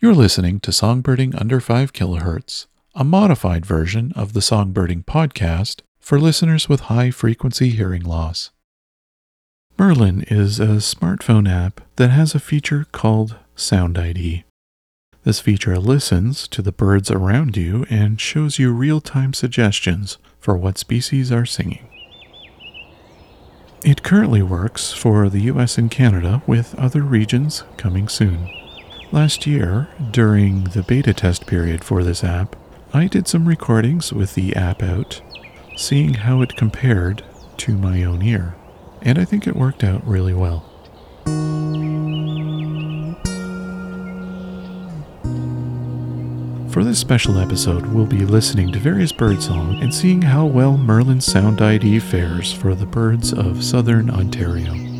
You're listening to Songbirding Under 5 kHz, a modified version of the Songbirding podcast for listeners with high frequency hearing loss. Merlin is a smartphone app that has a feature called Sound ID. This feature listens to the birds around you and shows you real time suggestions for what species are singing. It currently works for the US and Canada, with other regions coming soon. Last year, during the beta test period for this app, I did some recordings with the app out, seeing how it compared to my own ear, and I think it worked out really well. For this special episode, we'll be listening to various birdsong and seeing how well Merlin's Sound ID fares for the birds of southern Ontario.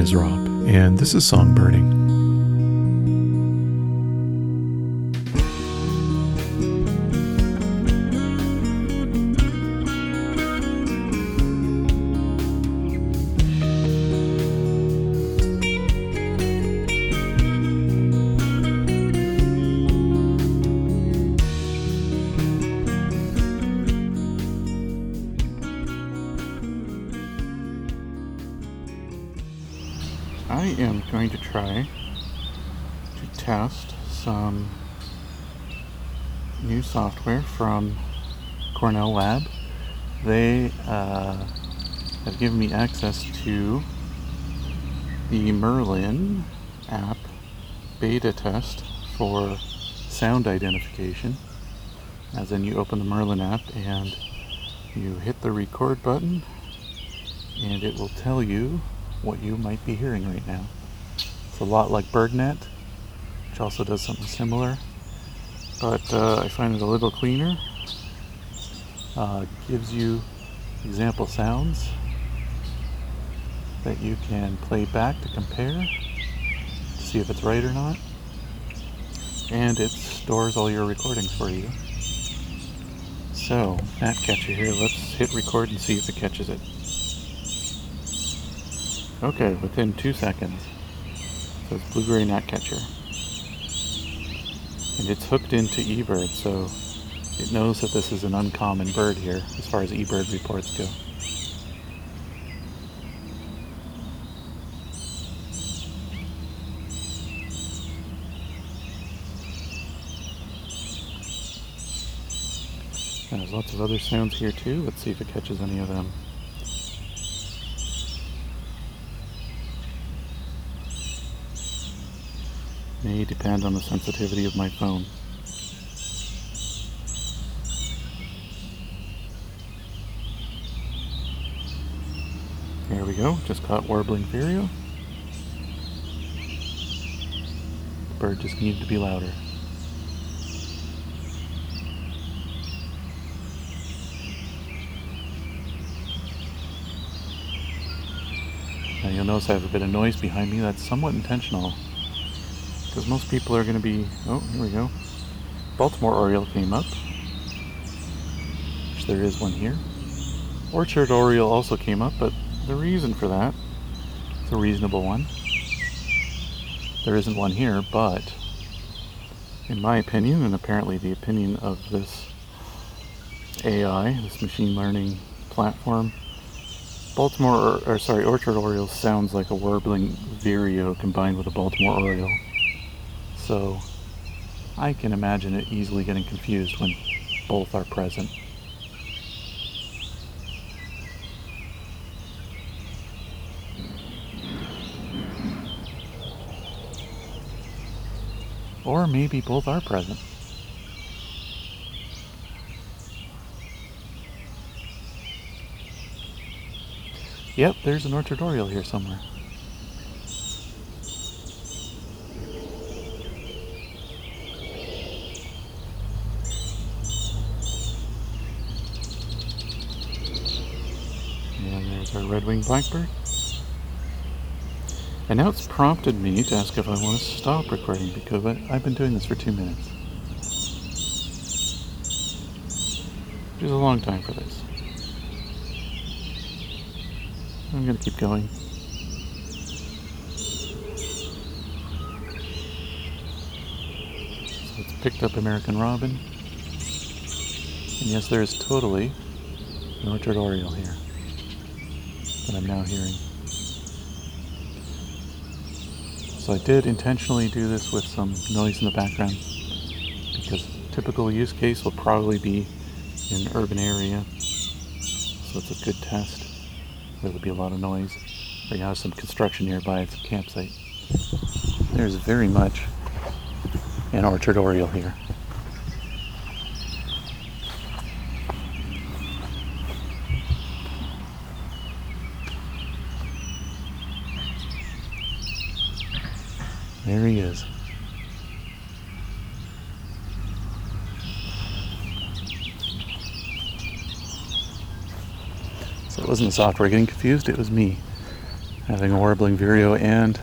Name is Rob, and this is Songbirding. To try to test some new software from Cornell Lab. They uh, have given me access to the Merlin app beta test for sound identification. As in, you open the Merlin app and you hit the record button, and it will tell you what you might be hearing right now. A lot like BirdNet, which also does something similar, but uh, I find it a little cleaner. Uh, gives you example sounds that you can play back to compare to see if it's right or not. And it stores all your recordings for you. So, that catcher here, let's hit record and see if it catches it. Okay, within two seconds. So blue-gray gnatcatcher. And it's hooked into eBird, so it knows that this is an uncommon bird here as far as eBird reports go. There's lots of other sounds here too. Let's see if it catches any of them. May depend on the sensitivity of my phone. There we go, just caught warbling vireo. The bird just needed to be louder. Now you'll notice I have a bit of noise behind me, that's somewhat intentional because most people are going to be. Oh, here we go. Baltimore Oriole came up, which there is one here. Orchard Oriole also came up, but the reason for that is a reasonable one. There isn't one here, but in my opinion, and apparently the opinion of this AI, this machine learning platform, Baltimore, or, or sorry, Orchard Oriole sounds like a warbling vireo combined with a Baltimore Oriole. So I can imagine it easily getting confused when both are present. Or maybe both are present. Yep, there's an orchard oriole here somewhere. And blackbird. And now it's prompted me to ask if I want to stop recording because I, I've been doing this for two minutes. Which is a long time for this. I'm gonna keep going. So it's picked up American Robin. And yes, there is totally an orchard oriole here that I'm now hearing. So I did intentionally do this with some noise in the background because typical use case will probably be in an urban area. So it's a good test there'll be a lot of noise or you have some construction nearby, it's a campsite. There's very much an orchard oriole here. There he is. So it wasn't the software getting confused, it was me having a warbling vireo and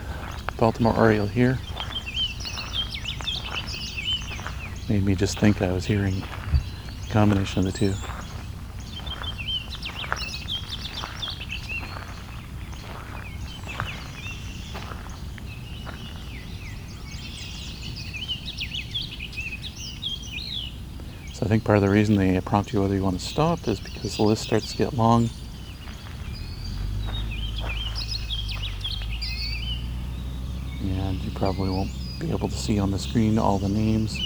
Baltimore Oriole here. Made me just think I was hearing a combination of the two. I think part of the reason they prompt you whether you want to stop is because the list starts to get long. And you probably won't be able to see on the screen all the names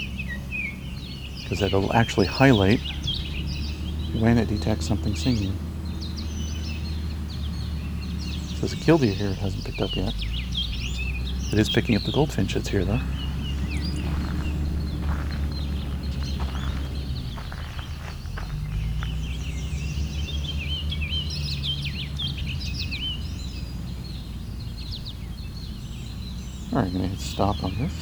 because it'll actually highlight when it detects something singing. So a killdeer here it hasn't picked up yet. It is picking up the goldfinch that's here though. Alright, I'm gonna hit stop on this.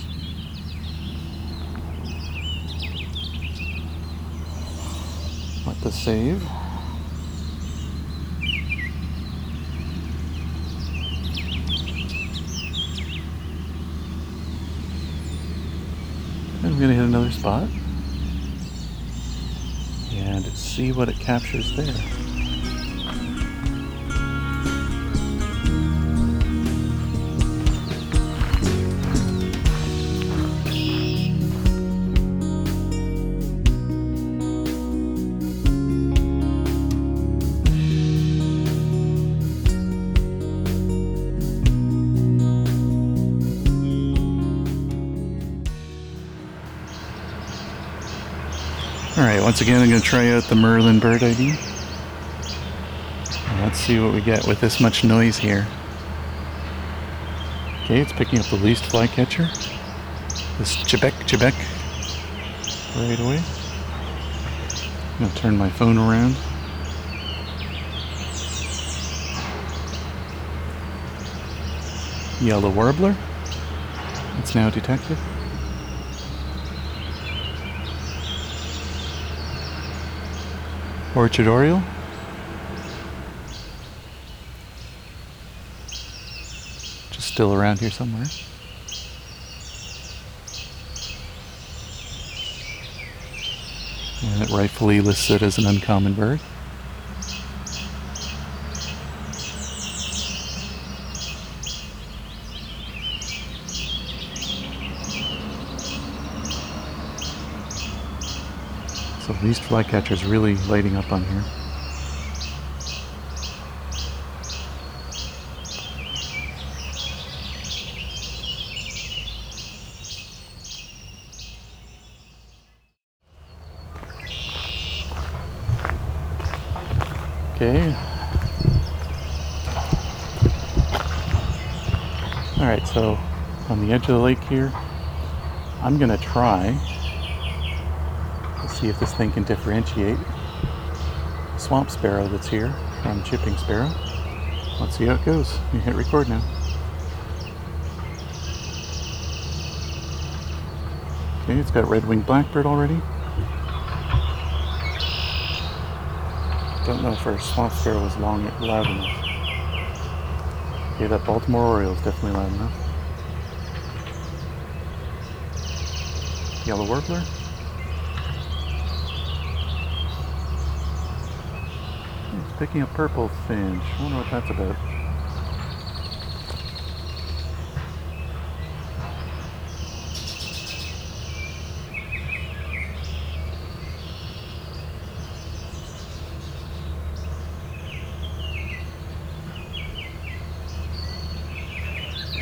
Let this save. I'm gonna hit another spot and see what it captures there. Once again, I'm going to try out the Merlin Bird ID. Let's see what we get with this much noise here. Okay, it's picking up the least flycatcher. This Chebek Chebek right away. I'm going to turn my phone around. Yellow Warbler. It's now detected. Orchard Oriole. Just still around here somewhere. And it rightfully lists it as an uncommon bird. So least flycatcher is really lighting up on here. Okay. All right, so on the edge of the lake here, I'm gonna try see if this thing can differentiate swamp sparrow that's here from chipping sparrow. Let's see how it goes. You hit record now. Okay, it's got red-winged blackbird already. Don't know if our swamp sparrow was long loud enough. Okay, that Baltimore Oriole is definitely loud enough. Yellow warbler. Picking a purple finch. I wonder what that's about.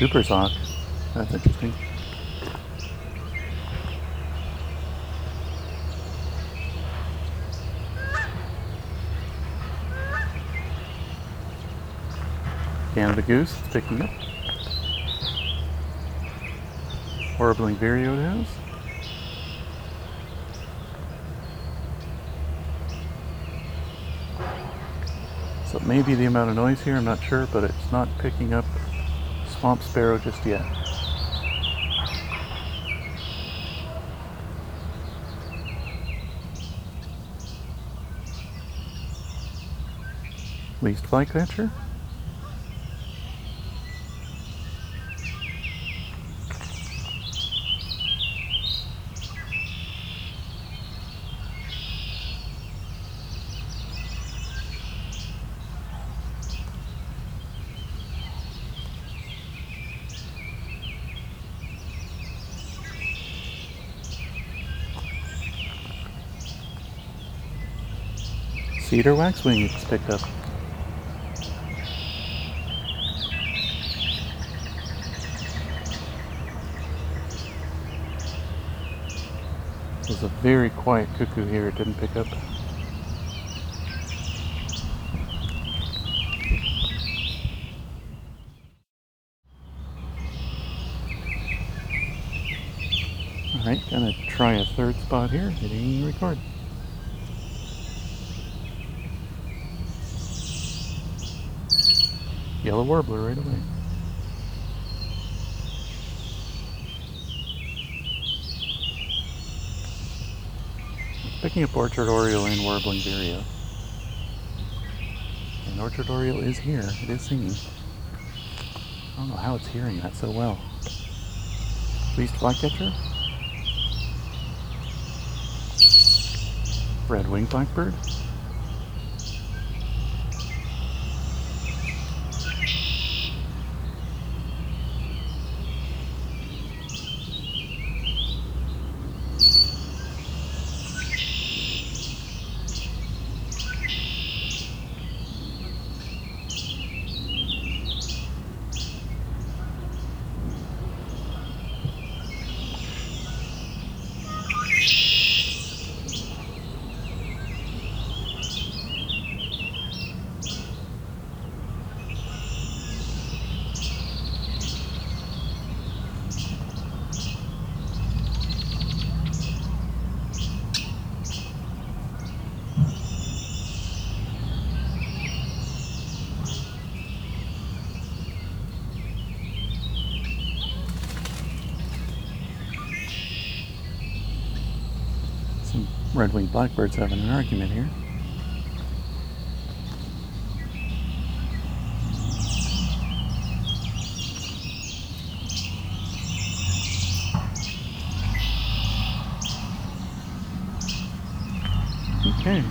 Cooper's hawk. That's interesting. Canada goose it's picking up. Warbling vireo it has. So maybe the amount of noise here, I'm not sure, but it's not picking up swamp sparrow just yet. Least flycatcher. Cedar waxwing it's picked up. There's a very quiet cuckoo here, it didn't pick up. Alright, gonna try a third spot here, hitting record. Yellow warbler right away. Picking up orchard oriole and warbling vireo. Orchard oriole is here. It is singing. I don't know how it's hearing that so well. Least flycatcher. Red-winged blackbird. Some red-winged blackbirds having an argument here. Okay.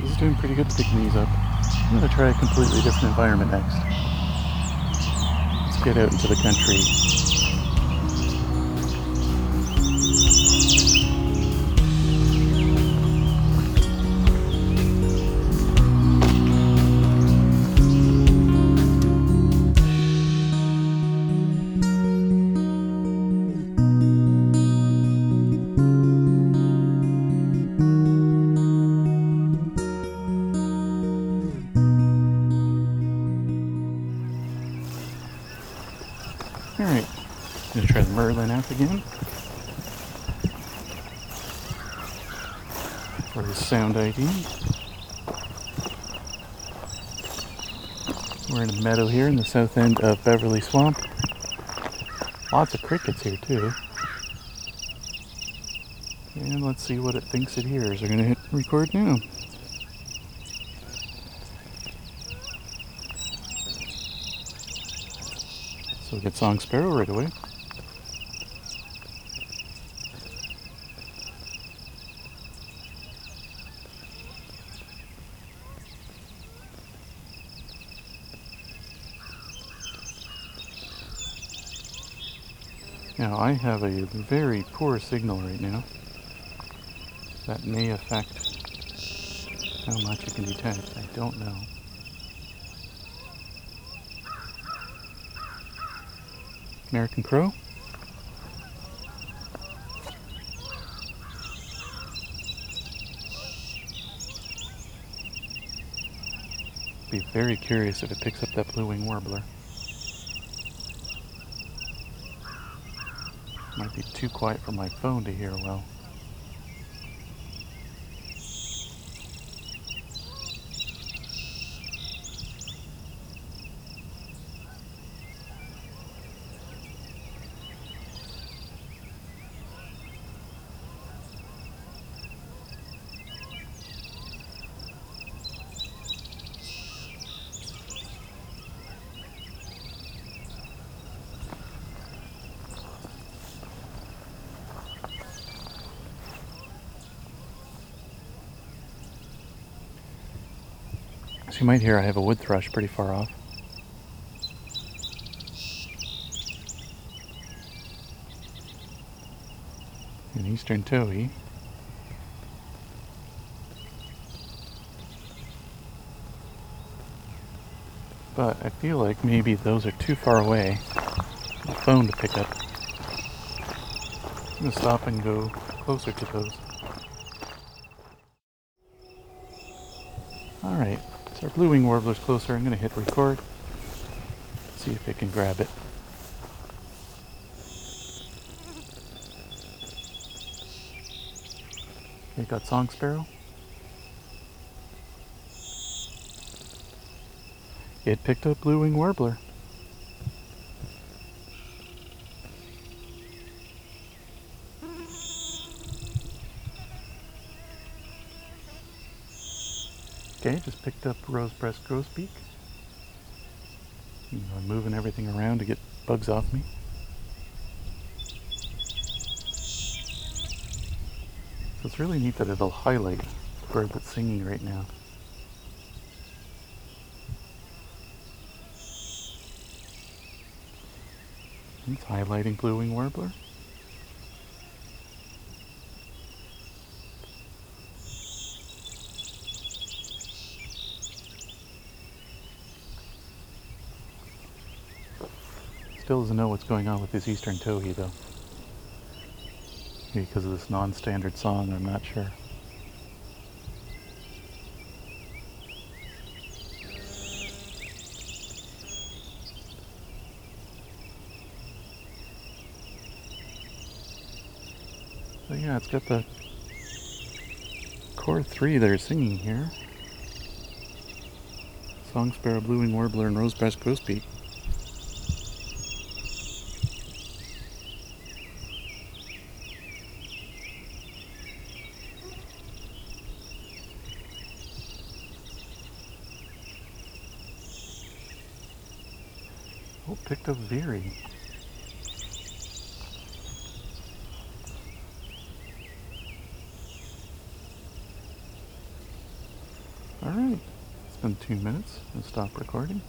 This is doing pretty good picking these up. I'm gonna try a completely different environment next. Let's get out into the country. Merlin app again. For his sound ID. We're in a meadow here in the south end of Beverly Swamp. Lots of crickets here too. And let's see what it thinks it hears. We're gonna hit record now. So we get Song Sparrow right away. Now I have a very poor signal right now. That may affect how much it can detect. I don't know. American Crow? Be very curious if it picks up that blue wing warbler. Might be too quiet for my phone to hear well. You might hear, I have a wood thrush pretty far off. An eastern towhee. But I feel like maybe those are too far away the phone to pick up. I'm gonna stop and go closer to those. Alright, so our blue wing warbler's closer. I'm gonna hit record. See if it can grab it. Okay, got song sparrow. It picked up blue wing warbler. Okay, just picked up rose breast grosbeak. I'm moving everything around to get bugs off me. So it's really neat that it'll highlight the bird that's singing right now. It's highlighting blue wing warbler. Doesn't know what's going on with his eastern towhee though. Because of this non-standard song, I'm not sure. So yeah, it's got the core three that are singing here. Song sparrow, blue wing warbler, and rosebreast grosbeak. Picked up Veery. Alright, it's been two minutes. I'll stop recording.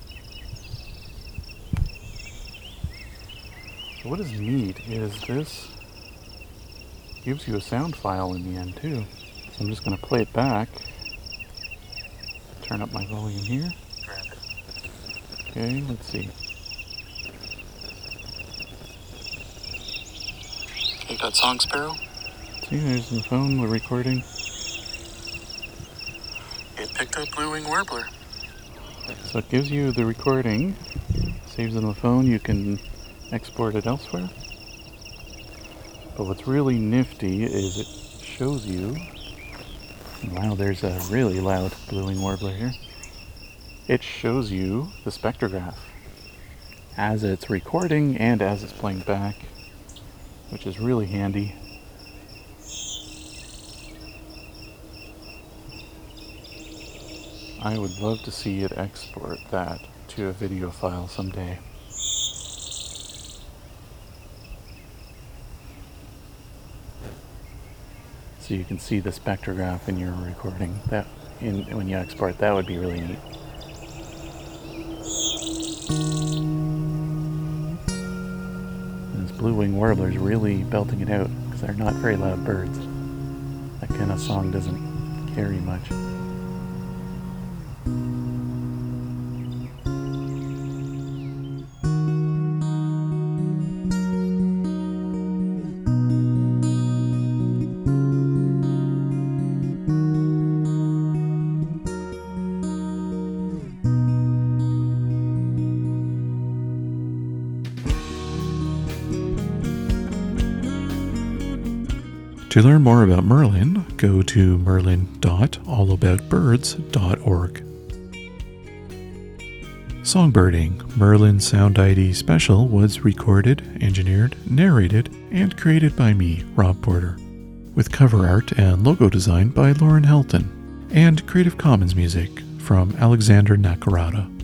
So what is neat is this gives you a sound file in the end too. So I'm just going to play it back. Turn up my volume here. Okay, let's see. Okay, got Song Sparrow. See, there's the phone, we're recording. It picked up Blue Wing Warbler. So it gives you the recording, saves it on the phone, you can export it elsewhere. But what's really nifty is it shows you. Wow, there's a really loud Blue Wing Warbler here. It shows you the spectrograph as it's recording and as it's playing back, which is really handy. I would love to see it export that to a video file someday. So you can see the spectrograph in your recording. That in when you export, that would be really neat. Blue-winged warblers really belting it out because they're not very loud birds. That kind of song doesn't carry much. To learn more about Merlin, go to merlin.allaboutbirds.org. Songbirding Merlin Sound ID Special was recorded, engineered, narrated, and created by me, Rob Porter, with cover art and logo design by Lauren Helton, and Creative Commons music from Alexander Nakarada.